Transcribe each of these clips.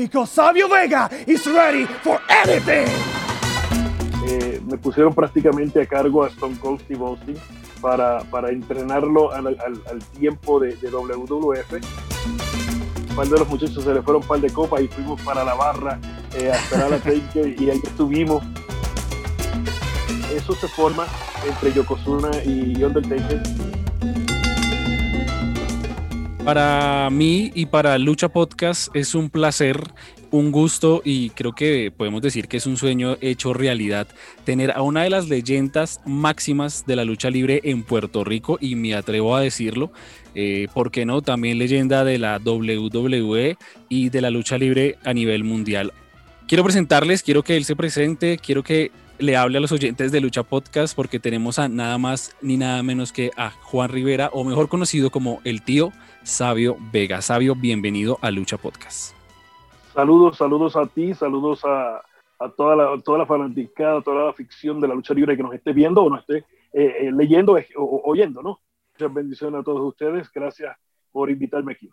Because Sabio Vega is ready for anything. Eh, me pusieron prácticamente a cargo a Stone Cold Steve Austin para, para entrenarlo al, al, al tiempo de, de, WWF. Un par de los muchachos se le fueron un par de copas y fuimos para la barra eh, a esperar a Taker y ahí estuvimos. Eso se forma entre Yokozuna y Undertaker. Para mí y para Lucha Podcast es un placer, un gusto y creo que podemos decir que es un sueño hecho realidad tener a una de las leyendas máximas de la lucha libre en Puerto Rico y me atrevo a decirlo, eh, ¿por qué no? También leyenda de la WWE y de la lucha libre a nivel mundial. Quiero presentarles, quiero que él se presente, quiero que le hable a los oyentes de Lucha Podcast porque tenemos a nada más ni nada menos que a Juan Rivera, o mejor conocido como el tío Sabio Vega. Sabio, bienvenido a Lucha Podcast. Saludos, saludos a ti, saludos a, a toda, la, toda la fanaticada, toda la ficción de la lucha libre que nos esté viendo o nos esté eh, eh, leyendo o, o oyendo, ¿no? Muchas bendiciones a todos ustedes, gracias por invitarme aquí.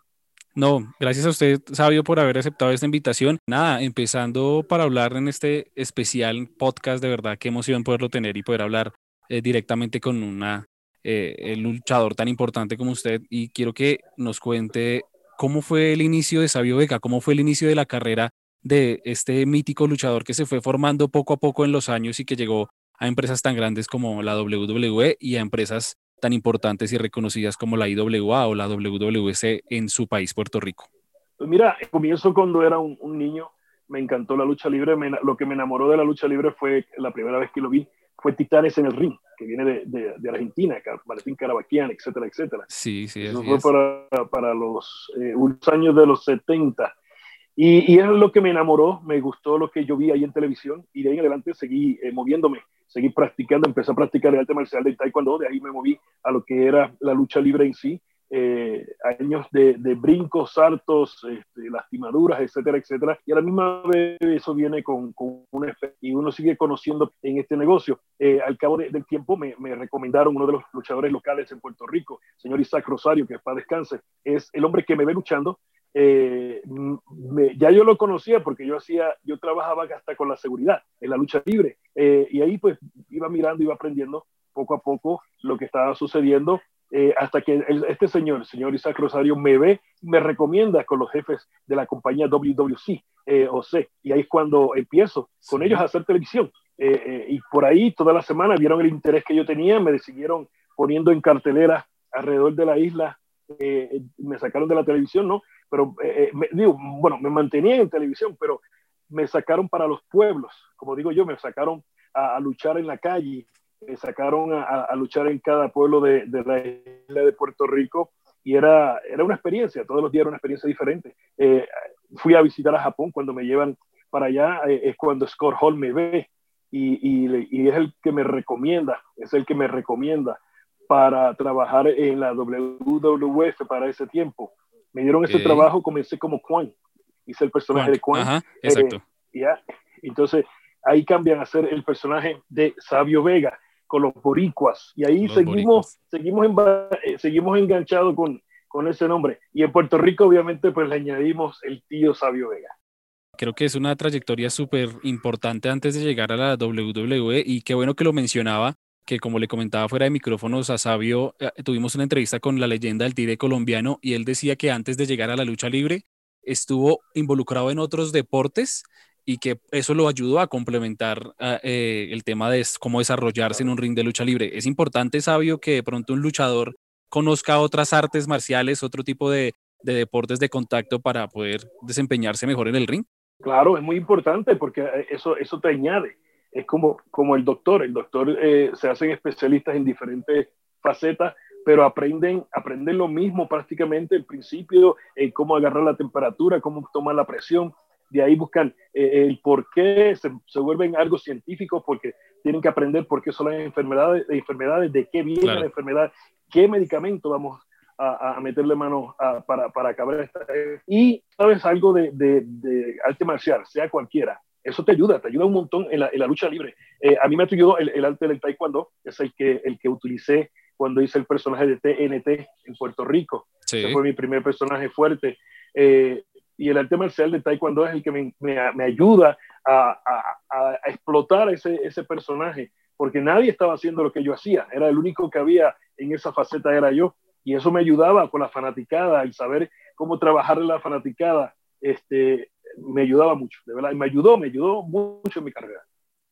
No, gracias a usted, Sabio, por haber aceptado esta invitación. Nada, empezando para hablar en este especial podcast, de verdad, qué emoción poderlo tener y poder hablar eh, directamente con una eh, luchador tan importante como usted. Y quiero que nos cuente cómo fue el inicio de Sabio Vega, cómo fue el inicio de la carrera de este mítico luchador que se fue formando poco a poco en los años y que llegó a empresas tan grandes como la WWE y a empresas tan importantes y reconocidas como la IWA o la WWC en su país, Puerto Rico? Pues mira, comienzo cuando era un, un, niño, me encantó la lucha libre, me, lo que me enamoró de la lucha libre fue la primera vez que lo vi, fue Titanes en el Ring, que viene de, de, de Argentina, Martín Carabaquian, etcétera, etcétera. Sí, sí, Eso fue es. para, para, los eh, años de los 70. Y, y es lo que me enamoró, me gustó lo que yo vi ahí en televisión y de ahí en adelante seguí eh, moviéndome seguí practicando, empecé a practicar el arte marcial de taekwondo, de ahí me moví a lo que era la lucha libre en sí, eh, años de, de, brincos, saltos, este, lastimaduras, etcétera, etcétera, y a la misma vez eso viene con, con un y uno sigue conociendo en este negocio. Eh, al cabo de, del tiempo me, me, recomendaron uno de los luchadores locales en Puerto Rico, señor Isaac Rosario, que para descanse, es el hombre que me ve luchando, eh, me, ya yo lo conocía porque yo hacía, yo trabajaba hasta con la seguridad en la lucha libre eh, y ahí pues iba mirando, iba aprendiendo poco a poco lo que estaba sucediendo eh, hasta que el, este señor, el señor Isaac Rosario, me ve, me recomienda con los jefes de la compañía WWC o C y ahí es cuando empiezo con ellos a hacer televisión. Y por ahí toda la semana vieron el interés que yo tenía, me siguieron poniendo en cartelera alrededor de la isla, me sacaron de la televisión, ¿no? pero eh, me, digo, bueno, me mantenía en televisión, pero me sacaron para los pueblos, como digo yo, me sacaron a, luchar en la calle, me sacaron a, luchar en cada pueblo de, la isla de Puerto Rico y era, era una experiencia, todos los días era una experiencia diferente. Eh, fui a visitar a Japón cuando me llevan para allá, eh, es cuando Scott Hall me ve y, y es el que me recomienda, es el que me recomienda para trabajar en la WWF para ese tiempo me dieron ese trabajo, comencé como Juan, hice el personaje de Juan. Ajá, exacto. Eh, yeah. Entonces, ahí cambian a ser el personaje de Sabio Vega con los boricuas. Y ahí los seguimos, seguimos, en, eh, seguimos enganchados con, con ese nombre. Y en Puerto Rico, obviamente, pues le añadimos el tío Sabio Vega. Creo que es una trayectoria súper importante antes de llegar a la WWE y qué bueno que lo mencionaba que como le comentaba fuera de micrófonos a Sabio, eh, tuvimos una entrevista con la leyenda del Tigre colombiano y él decía que antes de llegar a la lucha libre estuvo involucrado en otros deportes y que eso lo ayudó a complementar uh, eh, el tema de cómo desarrollarse en un ring de lucha libre. Es importante, Sabio, que de pronto un luchador conozca otras artes marciales, otro tipo de, de deportes de contacto para poder desempeñarse mejor en el ring. Claro, es muy importante porque eso, eso te añade es como, como el doctor. El doctor eh, se hacen especialistas en diferentes facetas, pero aprenden, aprenden lo mismo prácticamente el principio, en cómo agarrar la temperatura, cómo tomar la presión. De ahí buscan eh, el por qué, se, se, vuelven algo científicos porque tienen que aprender por qué son las enfermedades, enfermedades de qué viene claro. la enfermedad, qué medicamento vamos a, a, meterle mano a, para, para acabar esta. Y sabes algo de, de, de arte marcial, sea cualquiera, eso te ayuda, te ayuda un montón en la, en la lucha libre. Eh, a mí me ayudó el, el, arte del taekwondo, es el que, el que utilicé cuando hice el personaje de TNT en Puerto Rico. Sí. Ese fue mi primer personaje fuerte. Eh, y el arte marcial de Taekwondo es el que me, me, ayuda a, a, explotar ese, ese personaje, porque nadie estaba haciendo lo que yo hacía, era el único que había en esa faceta, era yo, y eso me ayudaba con la fanaticada, y saber cómo trabajar en la fanaticada, este, me ayudaba mucho, de verdad, y me ayudó, me ayudó mucho en mi carrera.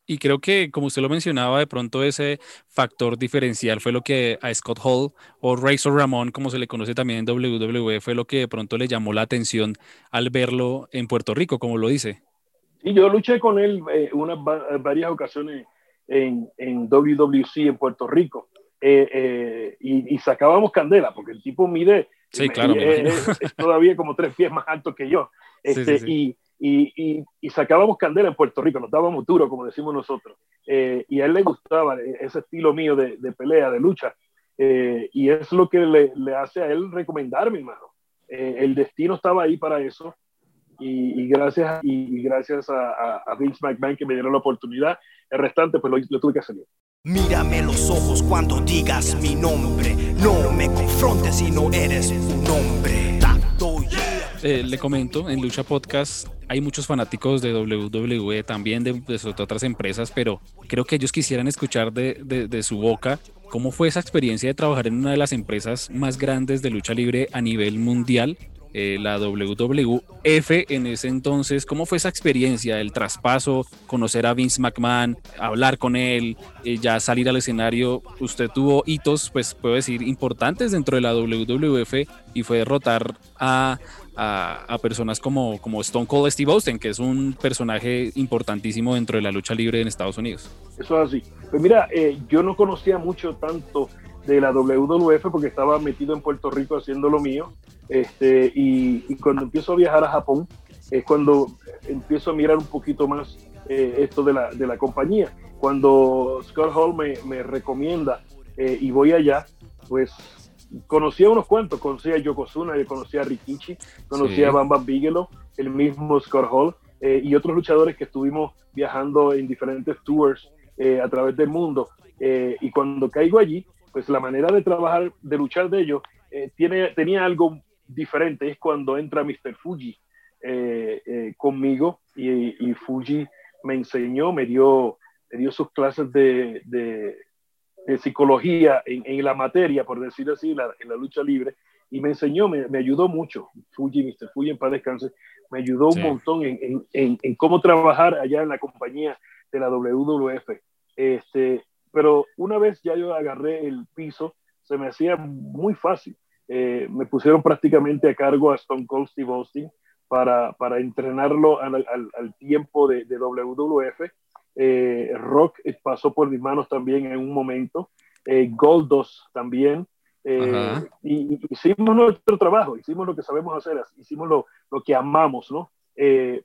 Y creo que, como usted lo mencionaba, de pronto ese factor diferencial fue lo que a Scott Hall o Razor Ramón, como se le conoce también en WWE, fue lo que de pronto le llamó la atención al verlo en Puerto Rico, como lo dice. Y yo luché con él eh, unas varias ocasiones en, en, WWC en Puerto Rico eh, eh, y, sacábamos candela, porque el tipo mide, sí, claro, es, todavía como tres pies más alto que yo. Este, Y y, y, sacábamos candela en Puerto Rico, nos dábamos duro, como decimos nosotros. Eh, y a él le gustaba ese estilo mío de, de pelea, de lucha. Eh, y es lo que le, le, hace a él recomendarme, hermano. Eh, el destino estaba ahí para eso. Y, y gracias, y, gracias a, a, Vince McMahon que me dieron la oportunidad, el restante pues lo, lo tuve que hacer Mírame los ojos cuando digas mi nombre. No me confrontes si no eres un hombre. le comento, en Lucha Podcast hay muchos fanáticos de WWE, también de, otras empresas, pero creo que ellos quisieran escuchar de, su boca cómo fue esa experiencia de trabajar en una de las empresas más grandes de lucha libre a nivel mundial, eh, la WWF en ese entonces. ¿Cómo fue esa experiencia, el traspaso, conocer a Vince McMahon, hablar con él, eh, ya salir al escenario? Usted tuvo hitos, pues puedo decir, importantes dentro de la WWF y fue derrotar a a, personas como, como Stone Cold Steve Austin, que es un personaje importantísimo dentro de la lucha libre en Estados Unidos. Eso es así. Pues mira, eh, yo no conocía mucho tanto de la WWF porque estaba metido en Puerto Rico haciendo lo mío. Este, y, cuando empiezo a viajar a Japón es cuando empiezo a mirar un poquito más eh, esto de la, de la, compañía. Cuando Scott Hall me, me recomienda eh, y voy allá, pues conocí a unos cuantos, conocí a Yokozuna, conocí a Rikichi, conocí a Bamba Bigelow, el mismo Scott Hall eh, y otros luchadores que estuvimos viajando en diferentes tours a través del mundo. Y cuando caigo allí, pues la manera de trabajar, de luchar de ellos, tiene, tenía algo diferente. Es cuando entra Mr. Fuji conmigo y, Fuji me enseñó, me dio, me dio sus clases de, de psicología en, la materia, por decir así, en la lucha libre, y me enseñó, me, ayudó mucho. Fuji, Mr. Fuji en paz descanse, me ayudó un montón en, en, cómo trabajar allá en la compañía de la WWF. Este, pero una vez ya yo agarré el piso, se me hacía muy fácil. Eh, me pusieron prácticamente a cargo a Stone Cold Steve Austin para, para entrenarlo al, al, al tiempo de, de WWF eh, rock pasó por mis manos también en un momento. Eh, Goldos también. Eh, y, hicimos nuestro trabajo, hicimos lo que sabemos hacer, hicimos lo, lo que amamos, ¿no?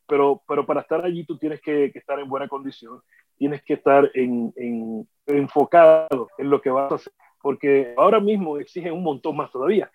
pero, pero para estar allí tú tienes que, estar en buena condición, tienes que estar en, en, enfocado en lo que vas a hacer, porque ahora mismo exigen un montón más todavía.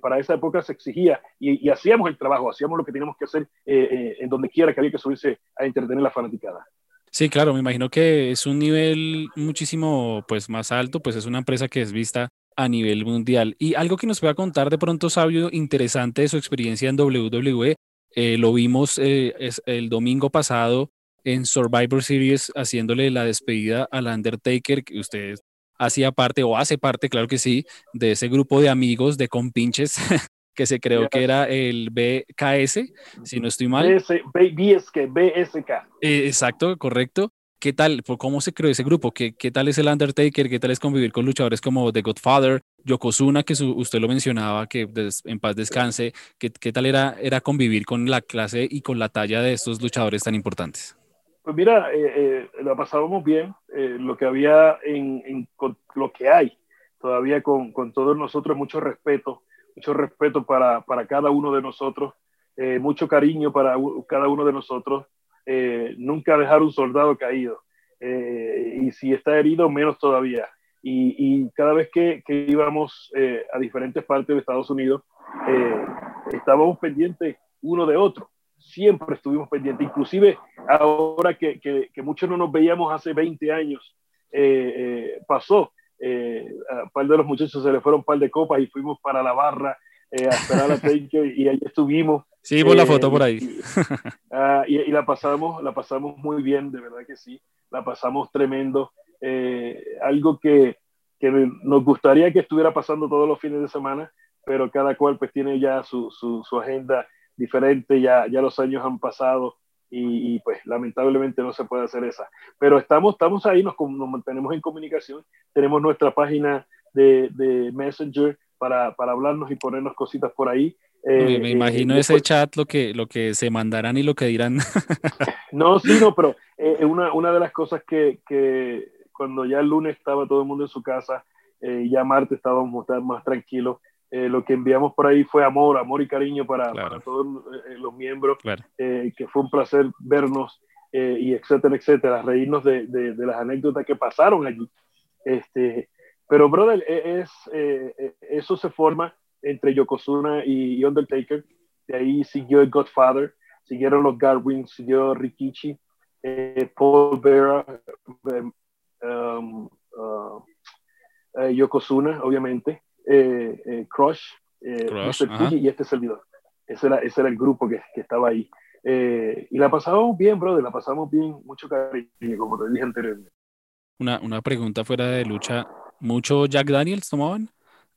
para esa época se exigía y, y, hacíamos el trabajo, hacíamos lo que teníamos que hacer en donde quiera que había que subirse a entretener la fanaticada. Sí, claro, me imagino que es un nivel muchísimo pues más alto, pues es una empresa que es vista a nivel mundial. Y algo que nos pueda contar de pronto, Sabio, interesante de su experiencia en WWE, eh, lo vimos eh, es el domingo pasado en Survivor Series haciéndole la despedida al Undertaker, que usted hacía parte o hace parte, claro que sí, de ese grupo de amigos de compinches que se creó que era el BKS, si no estoy mal. BS, BSK, BSK. Eh, exacto, correcto. ¿Qué tal? ¿Cómo se creó ese grupo? ¿Qué, ¿Qué tal es el Undertaker? ¿Qué tal es convivir con luchadores como The Godfather, Yokozuna, que usted lo mencionaba, que en paz descanse? ¿Qué, ¿Qué, tal era, era convivir con la clase y con la talla de estos luchadores tan importantes? Pues mira, eh, eh, lo pasábamos bien. lo que había en, en lo que hay todavía con, con todos nosotros, mucho respeto mucho respeto para, para cada uno de nosotros, eh, mucho cariño para cada uno de nosotros, eh, nunca dejar un soldado caído. Eh, y si está herido, menos todavía. Y, y cada vez que, que íbamos a diferentes partes de Estados Unidos, estábamos pendientes uno de otro. Siempre estuvimos pendientes. Inclusive ahora que, que, que muchos no nos veíamos hace 20 años, pasó eh, a un par de los muchachos se le fueron un par de copas y fuimos para la barra a esperar a Taker y ahí estuvimos. Sí, por la foto por ahí. Ah, y, y, la pasamos, la pasamos muy bien, de verdad que sí, la pasamos tremendo. algo que, que, nos gustaría que estuviera pasando todos los fines de semana, pero cada cual pues tiene ya su, su, su agenda diferente, ya, ya los años han pasado y, pues lamentablemente no se puede hacer esa. Pero estamos, estamos ahí, nos, nos mantenemos en comunicación, tenemos nuestra página de, de Messenger para, para, hablarnos y ponernos cositas por ahí. Eh, me imagino eh, ese chat, lo que, lo que se mandarán y lo que dirán. no, sí, no, pero eh, una, una de las cosas que, que, cuando ya el lunes estaba todo el mundo en su casa, eh, ya martes estábamos más tranquilos, eh, lo que enviamos por ahí fue amor, amor y cariño para, para todos eh, los miembros, eh, que fue un placer vernos y etcétera, etcétera, reírnos de, de, de, las anécdotas que pasaron allí. Este, pero, brother, e, es, eso se forma entre Yokozuna y, Undertaker. De ahí siguió el Godfather, siguieron los Garwin, siguió Rikichi, Paul Vera, um, uh, Yokozuna, obviamente eh, eh, Crush, eh, y este servidor. Ese era, ese era el grupo que, que estaba ahí. Eh, y la pasamos bien, brother, la pasamos bien, mucho cariño, como te dije anteriormente. Una, una pregunta fuera de lucha, ¿mucho Jack Daniels tomaban?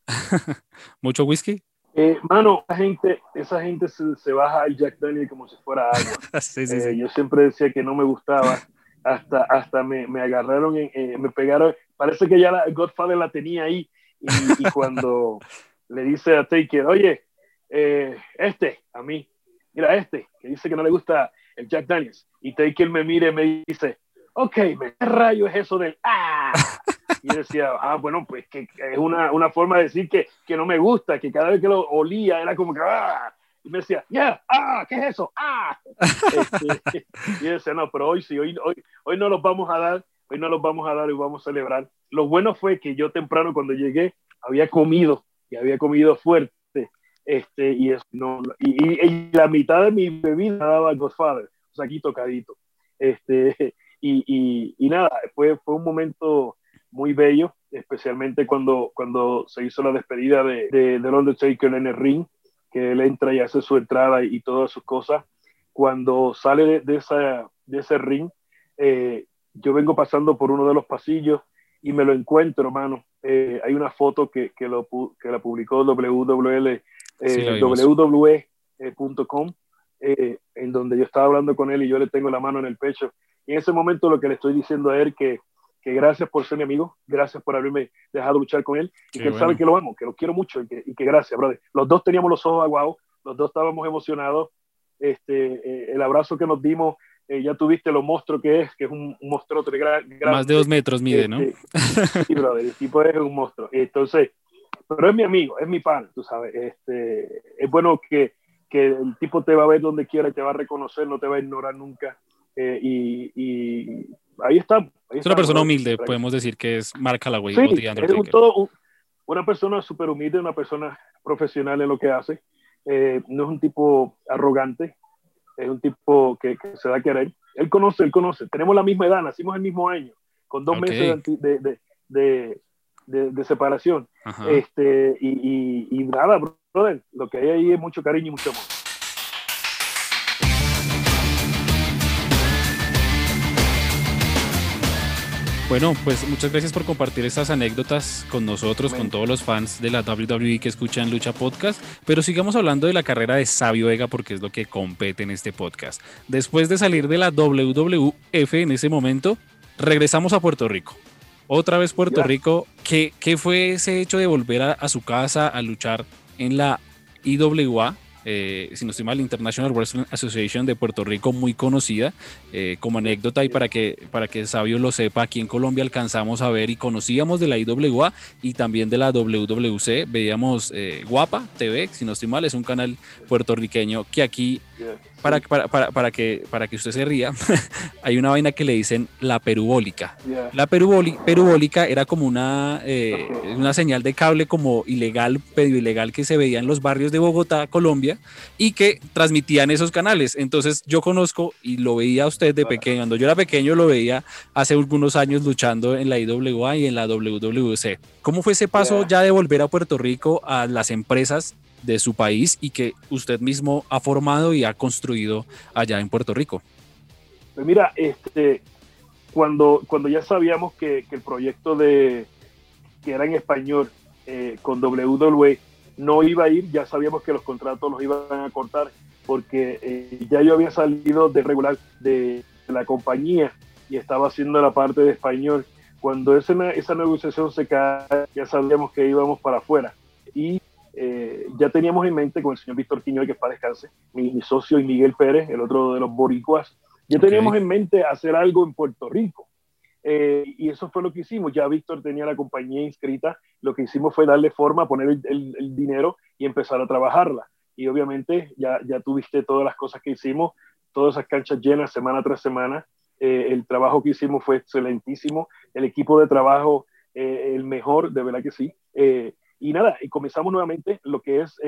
¿Mucho whisky? Eh, mano, esa gente, esa gente se, se, baja al Jack Daniels como si fuera agua. sí, sí, sí. Yo siempre decía que no me gustaba, hasta, hasta me, me agarraron, en, me pegaron, parece que ya la Godfather la tenía ahí y, cuando le dice a Taker, oye, eh, este, a mí, mira este, que dice que no le gusta el Jack Daniels, y Taker me mire y me dice, ok, ¿qué rayo es eso del ah? Y decía, ah, bueno, pues que, es una, una, forma de decir que, que, no me gusta, que cada vez que lo olía era como que, ah, y me decía, yeah, ah, ¿qué es eso? Ah. Este, y decía, no, pero hoy sí, hoy, hoy, hoy no los vamos a dar, hoy no los vamos a dar y vamos a celebrar lo bueno fue que yo temprano cuando llegué había comido y había comido fuerte. Este, y, no, y, la mitad de mi bebida daba Godfather, o sea, aquí tocadito. Este, y, y, nada, fue, fue un momento muy bello, especialmente cuando, cuando se hizo la despedida de, de, de Undertaker en el ring, que él entra y hace su entrada y, todas sus cosas. Cuando sale de, de, esa, de ese ring, eh, yo vengo pasando por uno de los pasillos y me lo encuentro, hermano. Eh, hay una foto que, que, lo, que la publicó WWL, eh, www.com, eh, en donde yo estaba hablando con él y yo le tengo la mano en el pecho. Y en ese momento lo que le estoy diciendo a él que, que gracias por ser mi amigo, gracias por haberme dejado luchar con él y que él sabe que lo amo, que lo quiero mucho y que, y que, gracias, brother. Los dos teníamos los ojos aguados, los dos estábamos emocionados. Este, el abrazo que nos dimos eh, ya tuviste lo monstruo que es, que es un, monstruo grande. Más de dos metros mide, ¿no? Este, sí, brother, el tipo es un monstruo. Entonces, pero es mi amigo, es mi pan, tú sabes. Este, es bueno que, que el tipo te va a ver donde quiera, te va a reconocer, no te va a ignorar nunca. Eh, y, y, ahí está. es una persona humilde, podemos decir que es Mark Calloway. Sí, es un todo, una persona súper humilde, una persona profesional en lo que hace. Eh, no es un tipo arrogante, es un tipo que, que, se da a querer. Él conoce, él conoce. Tenemos la misma edad, nacimos el mismo año, con dos meses de, de, de, de, separación. Este, y, y, y, nada, brother, lo que hay ahí es mucho cariño y mucho amor. Bueno, pues muchas gracias por compartir estas anécdotas con nosotros, con todos los fans de la WWE que escuchan Lucha Podcast, pero sigamos hablando de la carrera de Sabio Vega porque es lo que compete en este podcast. Después de salir de la WWF en ese momento, regresamos a Puerto Rico. Otra vez Puerto Rico, ¿Qué, ¿qué, fue ese hecho de volver a, a su casa a luchar en la IWA? Eh, si no estoy mal, International Wrestling Association de Puerto Rico, muy conocida. Eh, como anécdota y para que, para que Sabio lo sepa, aquí en Colombia alcanzamos a ver y conocíamos de la IWA y también de la WWC. Veíamos eh, Guapa TV, si no estoy mal, es un canal puertorriqueño que aquí para, para, para, para, que, para que usted se ría, hay una vaina que le dicen la perubólica. La perubólica era como una, eh, una señal de cable como ilegal, medio ilegal que se veía en los barrios de Bogotá, Colombia, y que transmitían esos canales. Entonces yo conozco y lo veía a usted de pequeño. Cuando yo era pequeño lo veía hace algunos años luchando en la IWA y en la WWC. ¿Cómo fue ese paso ya de volver a Puerto Rico a las empresas de su país y que usted mismo ha formado y ha construido allá en Puerto Rico. Pues mira, este, cuando, cuando ya sabíamos que, que el proyecto de que era en español eh, con WWE no iba a ir, ya sabíamos que los contratos los iban a cortar porque eh, ya yo había salido de regular de, la compañía y estaba haciendo la parte de español. Cuando esa, esa negociación se cae, ya sabíamos que íbamos para afuera. Y ya teníamos en mente con el señor Víctor Quiñoy, que para descanse, mi, socio y Miguel Pérez, el otro de los boricuas, ya teníamos en mente hacer algo en Puerto Rico. Eh, y eso fue lo que hicimos. Ya Víctor tenía la compañía inscrita. Lo que hicimos fue darle forma, poner el, dinero y empezar a trabajarla. Y obviamente ya, ya tuviste todas las cosas que hicimos, todas esas canchas llenas semana tras semana. Eh, el trabajo que hicimos fue excelentísimo. El equipo de trabajo, eh, el mejor, de verdad que sí. Y nada, y comenzamos nuevamente lo que es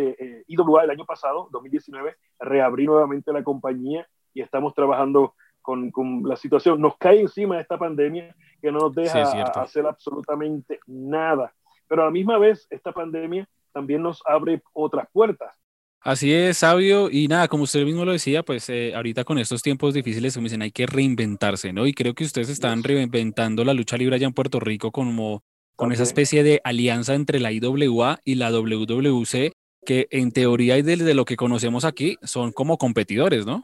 IWA el año pasado, 2019, reabrí nuevamente la compañía y estamos trabajando con, con, la situación. Nos cae encima esta pandemia que no nos deja hacer absolutamente nada. Pero a la misma vez, esta pandemia también nos abre otras puertas. Así es, sabio. Y nada, como usted mismo lo decía, pues eh, ahorita con estos tiempos difíciles, como dicen, hay que reinventarse, ¿no? Y creo que ustedes están reinventando la lucha libre allá en Puerto Rico como con esa especie de alianza entre la IWA y la WWC, que en teoría y desde lo que conocemos aquí son como competidores, ¿no?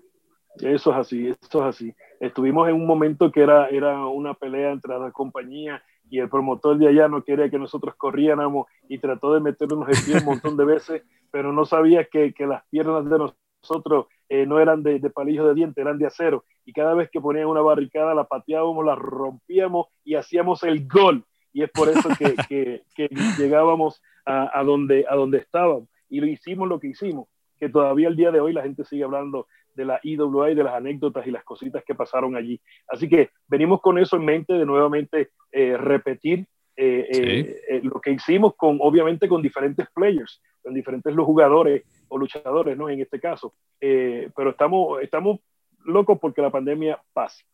Eso es así, eso es así. Estuvimos en un momento que era, era una pelea entre las compañías y el promotor de allá no quería que nosotros corriéramos y trató de meternos el pie un montón de veces, pero no sabía que, que las piernas de nosotros eh, no eran de, de palillo de diente, eran de acero. Y cada vez que ponían una barricada, la pateábamos, la rompíamos y hacíamos el gol. Y es por eso que, que, que llegábamos a, a, donde, a donde estábamos. Y lo hicimos lo que hicimos, que todavía el día de hoy la gente sigue hablando de la IWA y de las anécdotas y las cositas que pasaron allí. Así que venimos con eso en mente de nuevamente eh, repetir eh, eh, lo que hicimos con, obviamente, con diferentes players, con diferentes los jugadores o luchadores, ¿no? En este caso. pero estamos, estamos locos porque la pandemia pasa.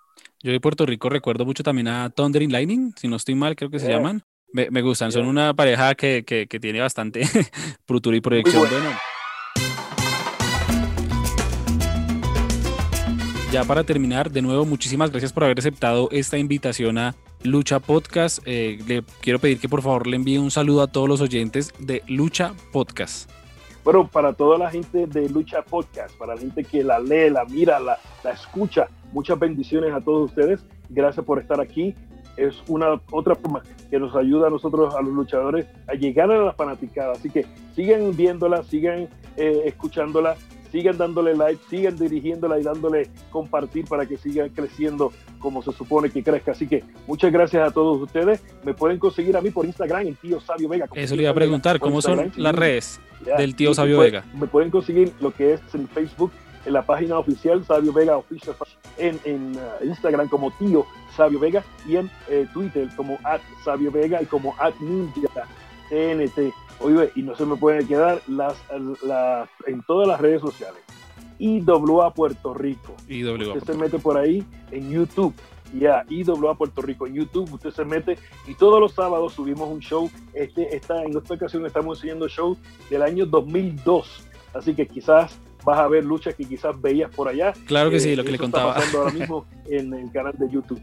Yo de Puerto Rico recuerdo mucho también a Thunder and Lightning, si no estoy mal, creo que se llaman. Me, me gustan, son una pareja que, que, que tiene bastante futuro y proyección. Bueno. ya para terminar, de nuevo, muchísimas gracias por haber aceptado esta invitación a Lucha Podcast. Eh, le quiero pedir que por favor le envíe un saludo a todos los oyentes de Lucha Podcast. Bueno, para toda la gente de Lucha Podcast, para la gente que la lee, la mira, la, la escucha, muchas bendiciones a todos ustedes. Gracias por estar aquí. Es una otra forma que nos ayuda a nosotros, a los luchadores, a llegar a la fanaticada. Así que sigan viéndola, sigan eh, escuchándola sigan dándole like, sigan dirigiéndola y dándole compartir para que siga creciendo como se supone que crezca. Así que muchas gracias a todos ustedes. Me pueden conseguir a mí por Instagram, el tío Sabio Vega. Eso le iba a preguntar, ¿cómo son las redes del tío Sabio Vega? Me pueden conseguir lo que es en Facebook, en la página oficial Sabio Vega Official, en, en uh, Instagram como tío Sabio Vega y en eh, Twitter como at Sabio Vega y como at Ninja TNT. Oye, y no se me pueden quedar las, las, en todas las redes sociales. IWA Puerto Rico. IWA usted se mete por ahí en YouTube. Ya, IWA Puerto Rico en YouTube. Usted se mete y todos los sábados subimos un show. Este, esta, en esta ocasión estamos enseñando show del año 2002. Así que quizás vas a ver luchas que quizás veías por allá. Claro que sí, lo que le contaba. Está pasando ahora mismo en el canal de YouTube.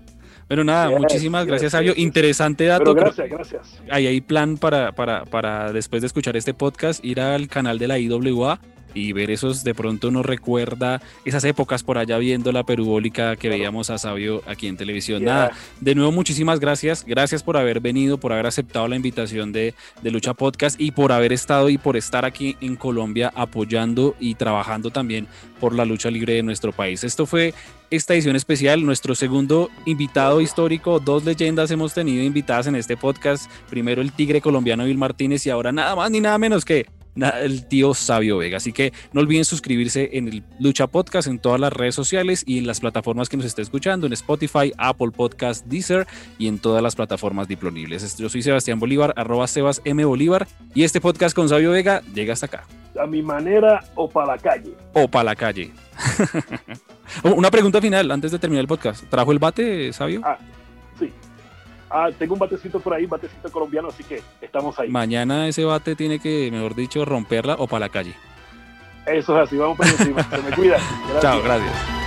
Bueno, nada, muchísimas gracias, Sabio. Interesante dato. gracias, gracias. Ahí hay plan para, para, para después de escuchar este podcast ir al canal de la IWA y ver esos, de pronto nos recuerda esas épocas por allá viendo la perubólica que veíamos a Sabio aquí en televisión. Nada, de nuevo muchísimas gracias, gracias por haber venido, por haber aceptado la invitación de, de Lucha Podcast y por haber estado y por estar aquí en Colombia apoyando y trabajando también por la lucha libre de nuestro país. Esto fue esta edición especial, nuestro segundo invitado histórico, dos leyendas hemos tenido invitadas en este podcast, primero el tigre colombiano Bill Martínez y ahora nada más ni nada menos que el tío Sabio Vega. Así que no olviden suscribirse en el Lucha Podcast en todas las redes sociales y en las plataformas que nos esté escuchando, en Spotify, Apple Podcast, Deezer y en todas las plataformas disponibles. Yo soy Sebastián Bolívar, arroba Sebas M. Bolívar, y este podcast con Sabio Vega llega hasta acá. A mi manera o para la calle. O para la calle. Una pregunta final antes de terminar el podcast. ¿Trajo el bate, Sabio? Ah. Ah, tengo un batecito por ahí, batecito colombiano, así que estamos ahí. Mañana ese bate tiene que, mejor dicho, romperla o para la calle. Eso es así, vamos por encima. Se me cuida. Chao, gracias.